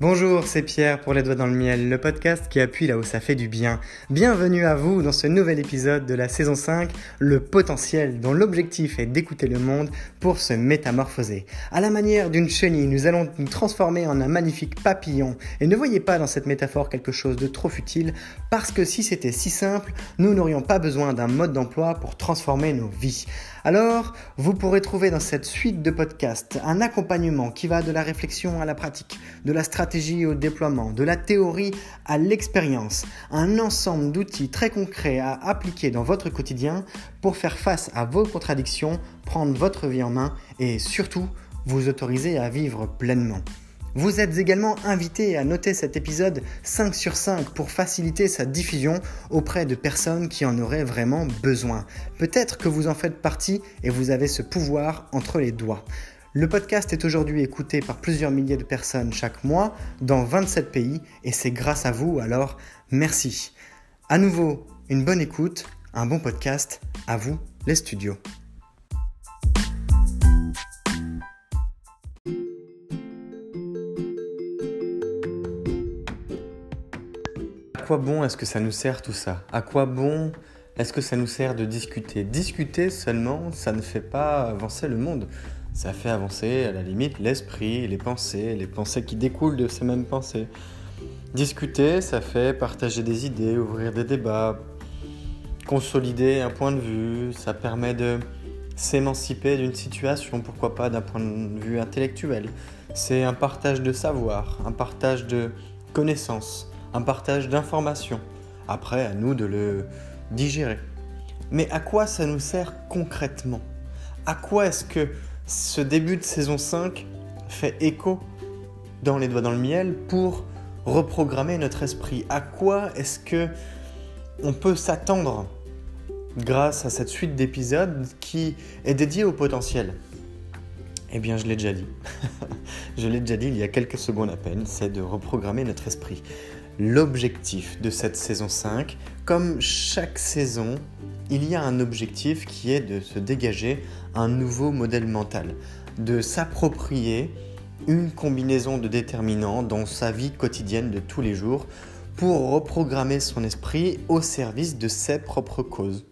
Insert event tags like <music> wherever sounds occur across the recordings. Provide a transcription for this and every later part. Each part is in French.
Bonjour, c'est Pierre pour Les Doigts dans le Miel, le podcast qui appuie là où ça fait du bien. Bienvenue à vous dans ce nouvel épisode de la saison 5, Le potentiel, dont l'objectif est d'écouter le monde pour se métamorphoser. À la manière d'une chenille, nous allons nous transformer en un magnifique papillon. Et ne voyez pas dans cette métaphore quelque chose de trop futile, parce que si c'était si simple, nous n'aurions pas besoin d'un mode d'emploi pour transformer nos vies. Alors, vous pourrez trouver dans cette suite de podcasts un accompagnement qui va de la réflexion à la pratique, de la stratégie au déploiement, de la théorie à l'expérience, un ensemble d'outils très concrets à appliquer dans votre quotidien pour faire face à vos contradictions, prendre votre vie en main et surtout vous autoriser à vivre pleinement. Vous êtes également invité à noter cet épisode 5 sur 5 pour faciliter sa diffusion auprès de personnes qui en auraient vraiment besoin. Peut-être que vous en faites partie et vous avez ce pouvoir entre les doigts. Le podcast est aujourd'hui écouté par plusieurs milliers de personnes chaque mois dans 27 pays et c'est grâce à vous, alors merci. À nouveau, une bonne écoute, un bon podcast, à vous les studios. Quoi bon est-ce que ça nous sert tout ça? À quoi bon est-ce que ça nous sert de discuter? Discuter seulement, ça ne fait pas avancer le monde. Ça fait avancer à la limite l'esprit, les pensées, les pensées qui découlent de ces mêmes pensées. Discuter, ça fait partager des idées, ouvrir des débats, consolider un point de vue, ça permet de s'émanciper d'une situation, pourquoi pas d'un point de vue intellectuel. C'est un partage de savoir, un partage de connaissances un partage d'informations. Après, à nous de le digérer. Mais à quoi ça nous sert concrètement? À quoi est-ce que ce début de saison 5 fait écho dans les doigts dans le miel pour reprogrammer notre esprit? À quoi est-ce que on peut s'attendre grâce à cette suite d'épisodes qui est dédiée au potentiel? Eh bien, je l'ai déjà dit. <laughs> je l'ai déjà dit il y a quelques secondes à peine, c'est de reprogrammer notre esprit l'objectif de cette saison 5. Comme chaque saison, il y a un objectif qui est de se dégager un nouveau modèle mental, de s'approprier une combinaison de déterminants dans sa vie quotidienne de tous les jours pour reprogrammer son esprit au service de ses propres causes.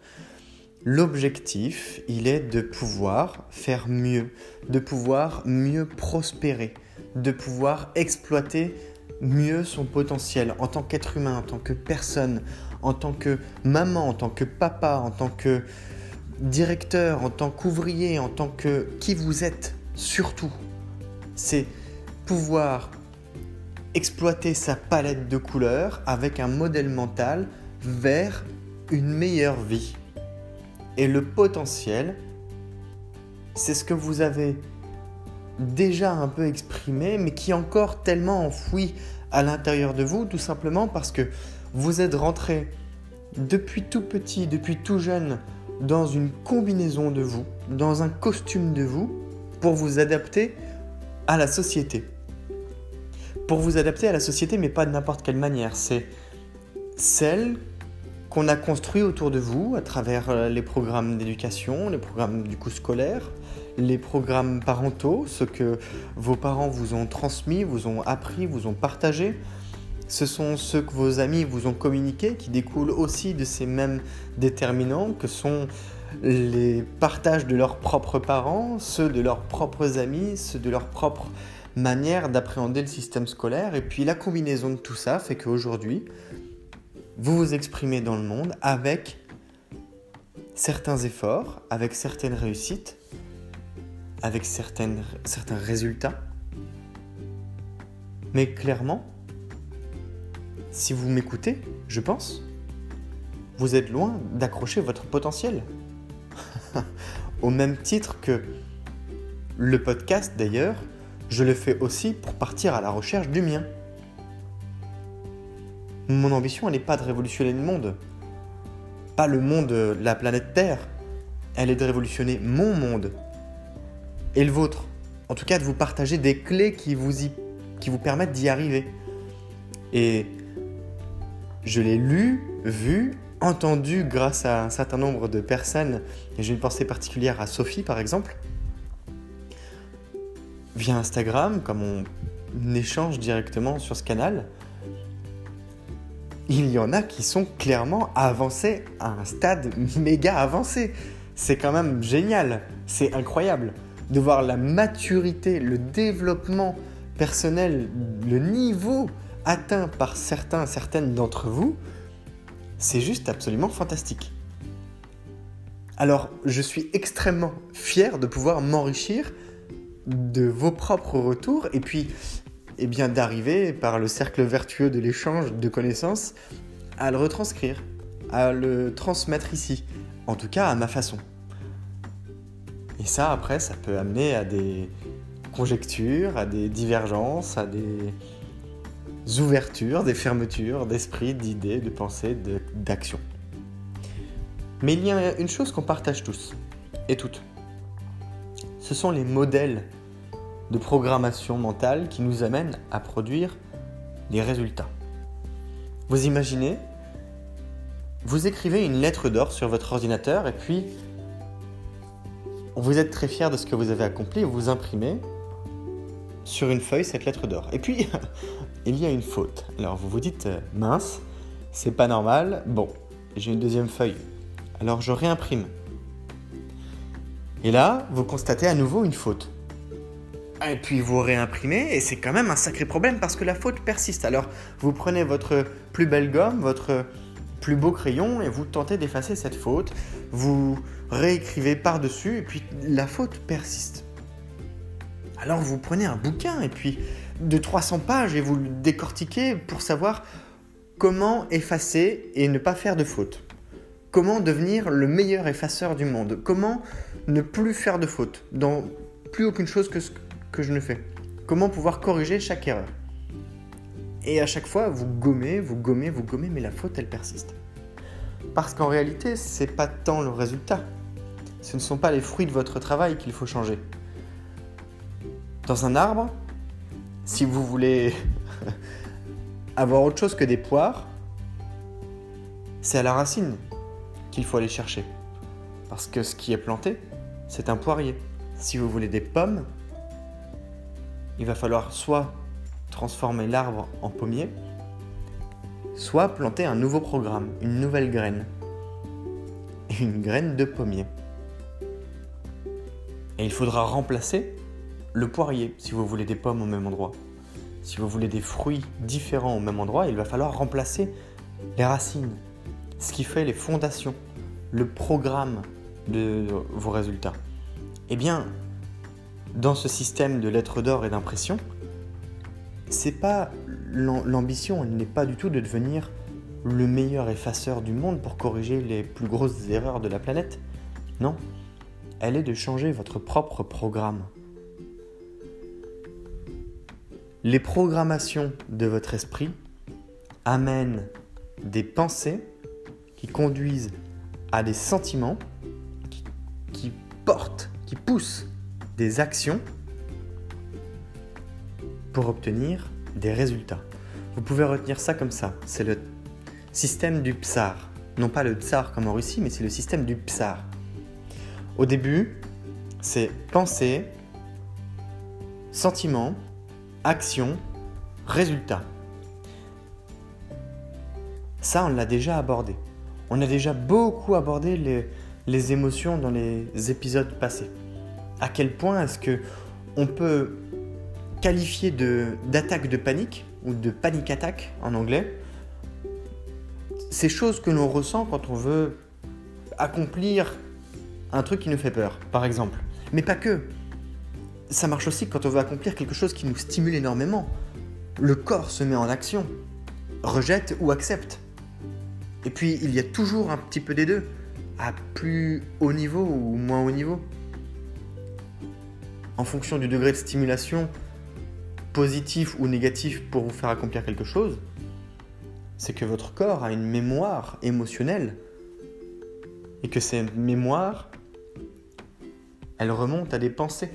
L'objectif, il est de pouvoir faire mieux, de pouvoir mieux prospérer, de pouvoir exploiter mieux son potentiel en tant qu'être humain, en tant que personne, en tant que maman, en tant que papa, en tant que directeur, en tant qu'ouvrier, en tant que qui vous êtes, surtout. C'est pouvoir exploiter sa palette de couleurs avec un modèle mental vers une meilleure vie. Et le potentiel, c'est ce que vous avez déjà un peu exprimé, mais qui est encore tellement enfoui à l'intérieur de vous, tout simplement parce que vous êtes rentré depuis tout petit, depuis tout jeune, dans une combinaison de vous, dans un costume de vous, pour vous adapter à la société. Pour vous adapter à la société, mais pas de n'importe quelle manière. C'est celle qu'on a construit autour de vous à travers euh, les programmes d'éducation, les programmes du coup scolaire, les programmes parentaux, ce que vos parents vous ont transmis, vous ont appris, vous ont partagé. Ce sont ceux que vos amis vous ont communiqués qui découlent aussi de ces mêmes déterminants que sont les partages de leurs propres parents, ceux de leurs propres amis, ceux de leur propre manière d'appréhender le système scolaire. Et puis la combinaison de tout ça fait qu'aujourd'hui, vous vous exprimez dans le monde avec certains efforts, avec certaines réussites, avec certains résultats. Mais clairement, si vous m'écoutez, je pense, vous êtes loin d'accrocher votre potentiel. <laughs> Au même titre que le podcast d'ailleurs, je le fais aussi pour partir à la recherche du mien. Mon ambition, elle n'est pas de révolutionner le monde. Pas le monde, la planète Terre. Elle est de révolutionner mon monde et le vôtre. En tout cas, de vous partager des clés qui vous, permettent d'y arriver. Et je l'ai lu, vu, entendu grâce à un certain nombre de personnes. Et j'ai une pensée particulière à Sophie, par exemple. Via Instagram, comme on échange directement sur ce canal, il y en a qui sont clairement avancés à un stade méga avancé. C'est quand même génial, c'est incroyable de voir la maturité, le développement personnel, le niveau atteint par certains, certaines d'entre vous. C'est juste absolument fantastique. Alors, je suis extrêmement fier de pouvoir m'enrichir de vos propres retours et puis eh bien d'arriver par le cercle vertueux de l'échange de connaissances à le retranscrire, à le transmettre ici, en tout cas à ma façon. Et ça après ça peut amener à des conjectures, à des divergences, à des ouvertures, des fermetures d'esprit, d'idées, de pensées, d'actions. Mais il y a une chose qu'on partage tous et toutes. Ce sont les modèles de programmation mentale qui nous amène à produire des résultats. Vous imaginez, vous écrivez une lettre d'or sur votre ordinateur et puis vous êtes très fier de ce que vous avez accompli vous imprimez sur une feuille cette lettre d'or. Et puis, <laughs> il y a une faute. Alors vous vous dites, euh, mince, c'est pas normal. Bon, j'ai une deuxième feuille. Alors je réimprime. Et là, vous constatez à nouveau une faute. Et puis vous réimprimez, et c'est quand même un sacré problème parce que la faute persiste. Alors vous prenez votre plus belle gomme, votre plus beau crayon, et vous tentez d'effacer cette faute. Vous réécrivez par-dessus, et puis la faute persiste. Alors vous prenez un bouquin, et puis de 300 pages, et vous le décortiquez pour savoir comment effacer et ne pas faire de faute. Comment devenir le meilleur effaceur du monde Comment ne plus faire de faute dans plus aucune chose que ce que je ne fais Comment pouvoir corriger chaque erreur Et à chaque fois, vous gommez, vous gommez, vous gommez, mais la faute, elle persiste. Parce qu'en réalité, c'est pas tant le résultat. Ce ne sont pas les fruits de votre travail qu'il faut changer. Dans un arbre, si vous voulez <laughs> avoir autre chose que des poires, c'est à la racine qu'il faut aller chercher. Parce que ce qui est planté, c'est un poirier. Si vous voulez des pommes, il va falloir soit transformer l'arbre en pommier, soit planter un nouveau programme, une nouvelle graine. Une graine de pommier. Et il faudra remplacer le poirier si vous voulez des pommes au même endroit. Si vous voulez des fruits différents au même endroit, il va falloir remplacer les racines, ce qui fait les fondations, le programme de vos résultats. Eh bien, dans ce système de lettres d'or et d'impression, c'est pas l'ambition, elle n'est pas du tout de devenir le meilleur effaceur du monde pour corriger les plus grosses erreurs de la planète. Non, elle est de changer votre propre programme. Les programmations de votre esprit amènent des pensées qui conduisent à des sentiments qui, qui portent, qui poussent des actions pour obtenir des résultats. Vous pouvez retenir ça comme ça. C'est le système du PSAR. Non pas le tsar comme en Russie, mais c'est le système du PSAR. Au début, c'est pensée, sentiment, action, résultat. Ça, on l'a déjà abordé. On a déjà beaucoup abordé les, les émotions dans les épisodes passés à quel point est-ce que on peut qualifier de d'attaque de panique ou de panique attaque en anglais ces choses que l'on ressent quand on veut accomplir un truc qui nous fait peur, par exemple. Mais pas que. Ça marche aussi quand on veut accomplir quelque chose qui nous stimule énormément. Le corps se met en action, rejette ou accepte. Et puis il y a toujours un petit peu des deux, à plus haut niveau ou moins haut niveau en fonction du degré de stimulation positif ou négatif pour vous faire accomplir quelque chose, c'est que votre corps a une mémoire émotionnelle et que ces mémoires, elles remontent à des pensées.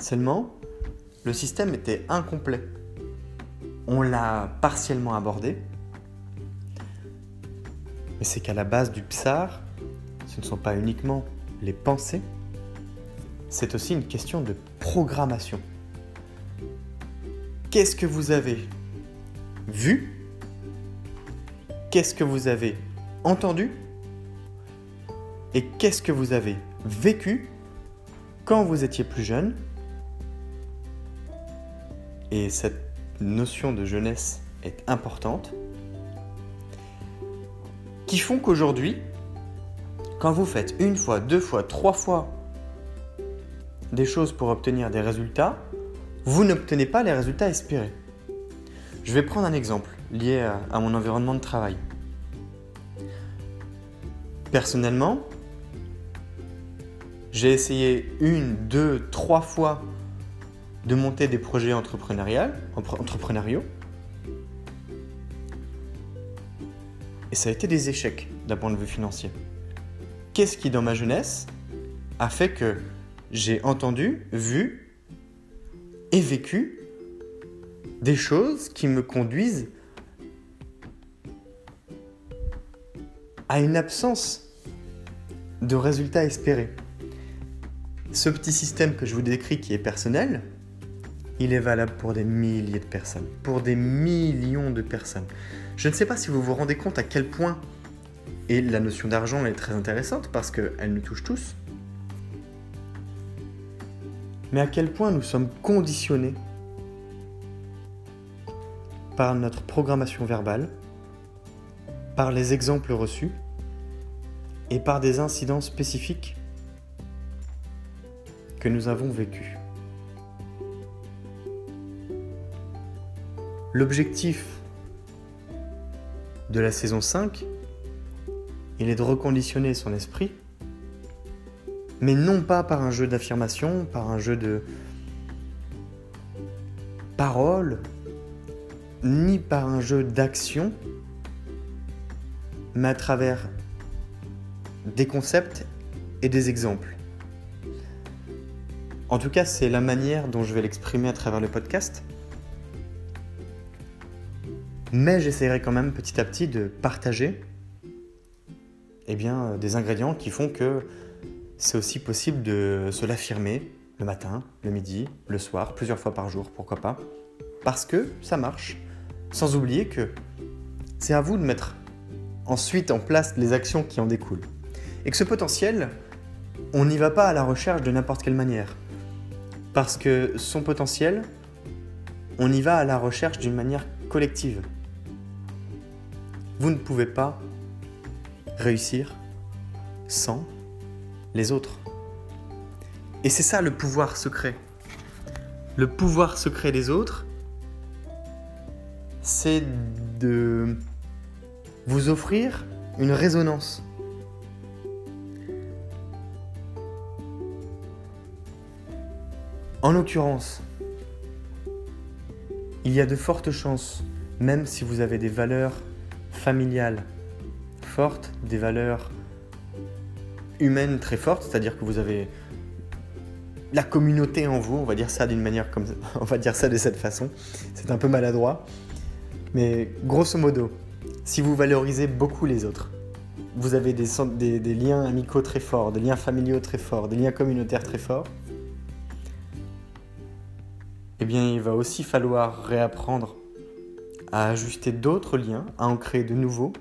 Seulement, le système était incomplet. On l'a partiellement abordé, mais c'est qu'à la base du psar, ce ne sont pas uniquement les pensées, c'est aussi une question de programmation. Qu'est-ce que vous avez vu? Qu'est-ce que vous avez entendu? Et qu'est-ce que vous avez vécu quand vous étiez plus jeune? Et cette notion de jeunesse est importante qui font qu'aujourd'hui, quand vous faites une fois, deux fois, trois fois des choses pour obtenir des résultats, vous n'obtenez pas les résultats espérés. Je vais prendre un exemple lié à, mon environnement de travail. Personnellement, j'ai essayé une, deux, trois fois de monter des projets entrepreneuriaux, et ça a été des échecs d'un point de vue financier. Qu'est-ce qui, dans ma jeunesse, a fait que j'ai entendu, vu et vécu des choses qui me conduisent à une absence de résultats espérés. Ce petit système que je vous décris qui est personnel, il est valable pour des milliers de personnes, pour des millions de personnes. Je ne sais pas si vous vous rendez compte à quel point, et la notion d'argent est très intéressante parce qu'elle nous touche tous, mais à quel point nous sommes conditionnés par notre programmation verbale, par les exemples reçus et par des incidents spécifiques que nous avons vécus. L'objectif de la saison 5, il est de reconditionner son esprit, mais non pas par un jeu d'affirmation, par un jeu de paroles, ni par un jeu d'action, mais à travers des concepts et des exemples. En tout cas, c'est la manière dont je vais l'exprimer à travers le podcast. Mais j'essaierai quand même petit à petit de partager eh bien, des ingrédients qui font que c'est aussi possible de se l'affirmer le matin, le midi, le soir, plusieurs fois par jour, pourquoi pas. Parce que ça marche. Sans oublier que c'est à vous de mettre ensuite en place les actions qui en découlent. Et que ce potentiel, on n'y va pas à la recherche de n'importe quelle manière. Parce que son potentiel, on y va à la recherche d'une manière collective. Vous ne pouvez pas réussir sans les autres. Et c'est ça le pouvoir secret. Le pouvoir secret des autres, c'est de vous offrir une résonance. En l'occurrence, il y a de fortes chances, même si vous avez des valeurs familiales fortes, des valeurs humaines très fortes, c'est-à-dire que vous avez la communauté en vous, on va dire ça d'une manière comme <laughs> on va dire ça de cette façon. C'est un peu maladroit, mais grosso modo, si vous valorisez beaucoup les autres, vous avez des, des, liens amicaux très forts, des liens familiaux très forts, des liens communautaires très forts, eh bien il va aussi falloir réapprendre à ajuster d'autres liens, à en créer de nouveaux,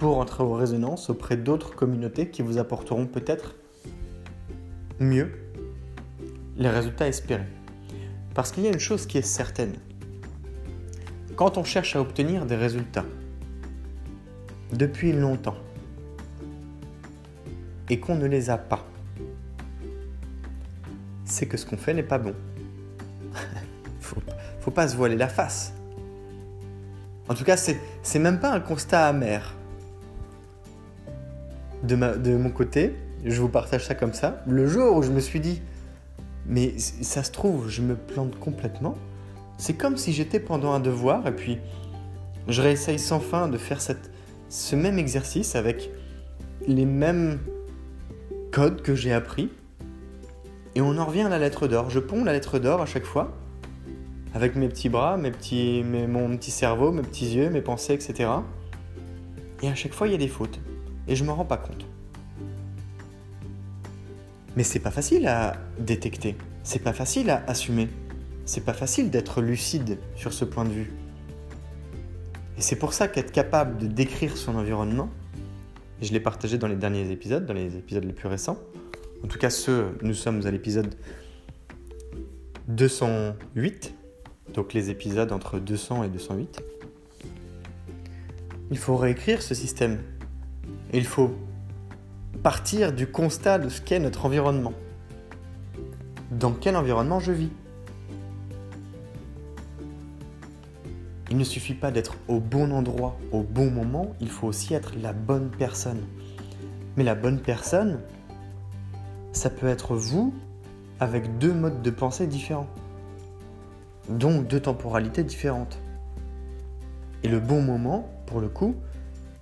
pour entrer en résonance auprès d'autres communautés qui vous apporteront peut-être mieux les résultats espérés. Parce qu'il y a une chose qui est certaine. Quand on cherche à obtenir des résultats, depuis longtemps et qu'on ne les a pas, c'est que ce qu'on fait n'est pas bon. <laughs> faut, faut pas se voiler la face. En tout cas, c'est même pas un constat amer. De, mon côté, je vous partage ça comme ça. Le jour où je me suis dit, mais ça se trouve, je me plante complètement, c'est comme si j'étais pendant un devoir et puis je réessaye sans fin de faire cette, ce même exercice avec les mêmes codes que j'ai appris. Et on en revient à la lettre d'or. Je ponds la lettre d'or à chaque fois, avec mes petits bras, mes petits, mon petit cerveau, mes petits yeux, mes pensées, etc. Et à chaque fois, il y a des fautes. Et je ne me rends pas compte. Mais c'est pas facile à détecter. C'est pas facile à assumer. c'est pas facile d'être lucide sur ce point de vue. Et c'est pour ça qu'être capable de décrire son environnement, et je l'ai partagé dans les derniers épisodes, dans les épisodes les plus récents, en tout cas ceux, nous sommes à l'épisode 208, donc les épisodes entre 200 et 208. Il faut réécrire ce système. Il faut partir du constat de ce qu'est notre environnement. Dans quel environnement je vis? Il ne suffit pas d'être au bon endroit, au bon moment, il faut aussi être la bonne personne. Mais la bonne personne, ça peut être vous avec deux modes de pensée différents, donc deux temporalités différentes. Et le bon moment, pour le coup,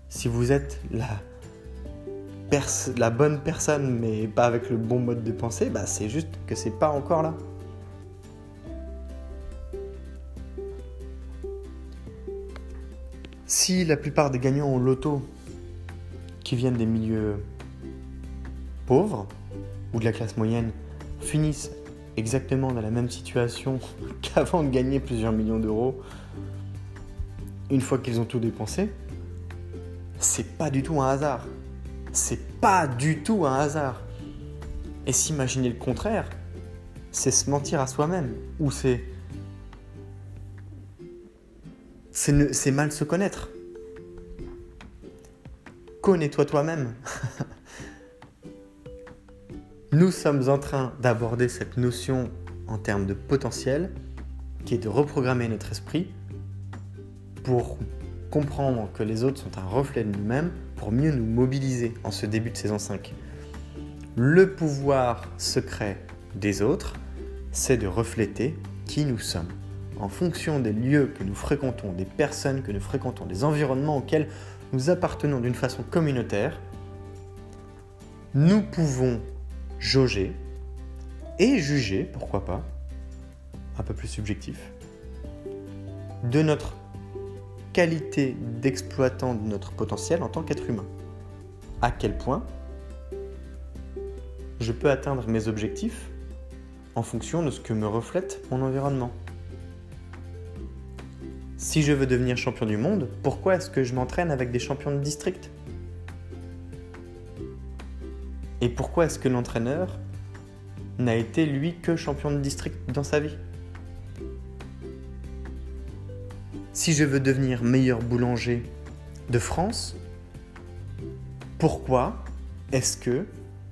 si vous êtes la, bonne personne mais pas avec le bon mode de pensée, bah c'est juste que c'est pas encore là. Si la plupart des gagnants au loto qui viennent des milieux pauvres ou de la classe moyenne finissent exactement dans la même situation <laughs> qu'avant de gagner plusieurs millions d'euros une fois qu'ils ont tout dépensé, c'est pas du tout un hasard. C'est pas du tout un hasard. Et s'imaginer le contraire, c'est se mentir à soi-même ou c'est c'est mal se connaître. Connais-toi toi-même. <laughs> Nous sommes en train d'aborder cette notion en termes de potentiel, qui est de reprogrammer notre esprit pour comprendre que les autres sont un reflet de nous-mêmes, pour mieux nous mobiliser en ce début de saison 5. Le pouvoir secret des autres, c'est de refléter qui nous sommes en fonction des lieux que nous fréquentons, des personnes que nous fréquentons, des environnements auxquels nous appartenons d'une façon communautaire, nous pouvons jauger et juger, pourquoi pas, un peu plus subjectif, de notre qualité d'exploitant de notre potentiel en tant qu'être humain. À quel point je peux atteindre mes objectifs en fonction de ce que me reflète mon environnement? Si je veux devenir champion du monde, pourquoi est-ce que je m'entraîne avec des champions de district? Et pourquoi est-ce que l'entraîneur n'a été lui que champion de district dans sa vie? Si je veux devenir meilleur boulanger de France, pourquoi est-ce que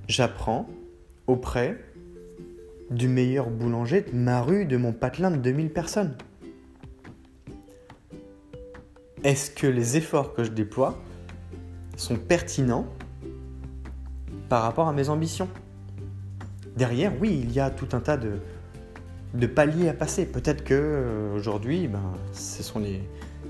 j'apprends auprès du meilleur boulanger de ma rue, de mon patelin de 2000 personnes? Est-ce que les efforts que je déploie sont pertinents par rapport à mes ambitions? Derrière, oui, il y a tout un tas de, paliers à passer. Peut-être que euh, aujourd'hui, ben, ce sont les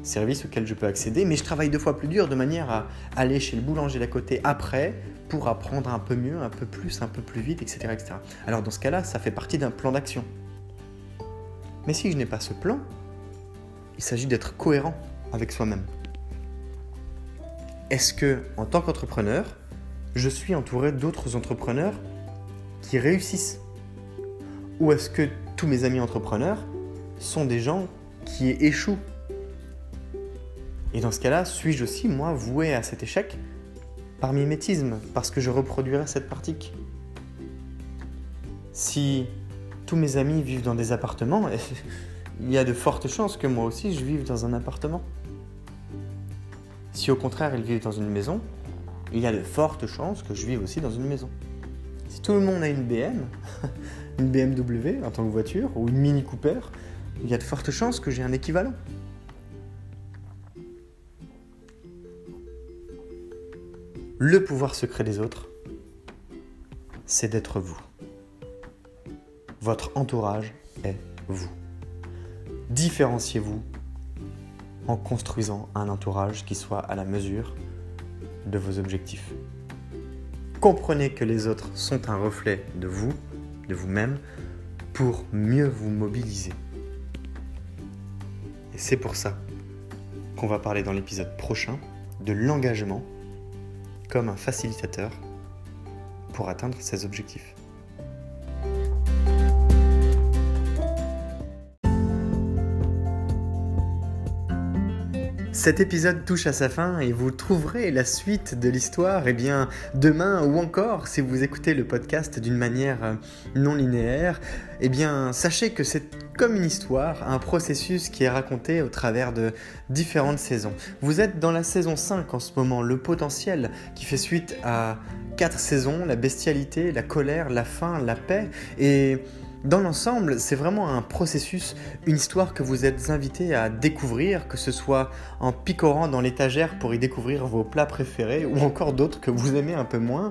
services auxquels je peux accéder, mais je travaille deux fois plus dur de manière à aller chez le boulanger d'à côté après pour apprendre un peu mieux, un peu plus, un peu plus vite, etc. etc. Alors dans ce cas-là, ça fait partie d'un plan d'action. Mais si je n'ai pas ce plan, il s'agit d'être cohérent avec soi-même. Est-ce que, en tant qu'entrepreneur, je suis entouré d'autres entrepreneurs qui réussissent? Ou est-ce que tous mes amis entrepreneurs sont des gens qui échouent Et dans ce cas-là, suis-je aussi, moi, voué à cet échec par mimétisme, parce que je reproduirai cette pratique? Si tous mes amis vivent dans des appartements, <laughs> il y a de fortes chances que moi aussi je vive dans un appartement. Si au contraire ils vivent dans une maison, il y a de fortes chances que je vive aussi dans une maison. Si tout le monde a une BM, <laughs> une BMW en tant que voiture, ou une Mini Cooper, il y a de fortes chances que j'ai un équivalent. Le pouvoir secret des autres, c'est d'être vous. Votre entourage est vous. Différenciez-vous en construisant un entourage qui soit à la mesure de vos objectifs. Comprenez que les autres sont un reflet de vous, de vous-même, pour mieux vous mobiliser. Et c'est pour ça qu'on va parler dans l'épisode prochain de l'engagement comme un facilitateur pour atteindre ses objectifs. Cet épisode touche à sa fin et vous trouverez la suite de l'histoire eh bien demain ou encore si vous écoutez le podcast d'une manière euh, non linéaire, eh bien sachez que c'est comme une histoire, un processus qui est raconté au travers de différentes saisons. Vous êtes dans la saison 5 en ce moment, le potentiel qui fait suite à quatre saisons, la bestialité, la colère, la faim, la paix et dans l'ensemble, c'est vraiment un processus, une histoire que vous êtes invité à découvrir, que ce soit en picorant dans l'étagère pour y découvrir vos plats préférés ou encore d'autres que vous aimez un peu moins,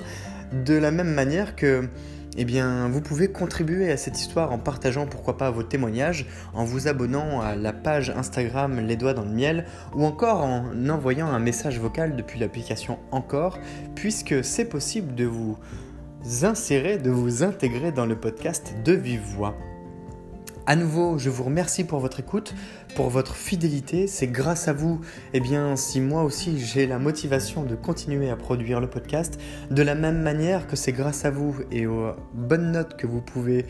de la même manière que eh bien, vous pouvez contribuer à cette histoire en partageant pourquoi pas vos témoignages, en vous abonnant à la page Instagram Les Doigts dans le Miel, ou encore en envoyant un message vocal depuis l'application Encore, puisque c'est possible de vous insérer, de vous intégrer dans le podcast de Vive Voix. À nouveau, je vous remercie pour votre écoute, pour votre fidélité. C'est grâce à vous, eh bien, si moi aussi j'ai la motivation de continuer à produire le podcast, de la même manière que c'est grâce à vous et aux bonnes notes que vous pouvez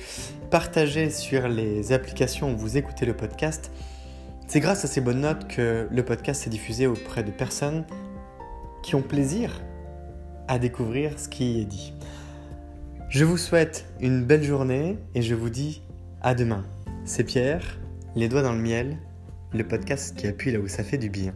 partager sur les applications où vous écoutez le podcast, c'est grâce à ces bonnes notes que le podcast est diffusé auprès de personnes qui ont plaisir à découvrir ce qui est dit. Je vous souhaite une belle journée et je vous dis à demain. C'est Pierre, les doigts dans le miel, le podcast qui appuie là où ça fait du bien.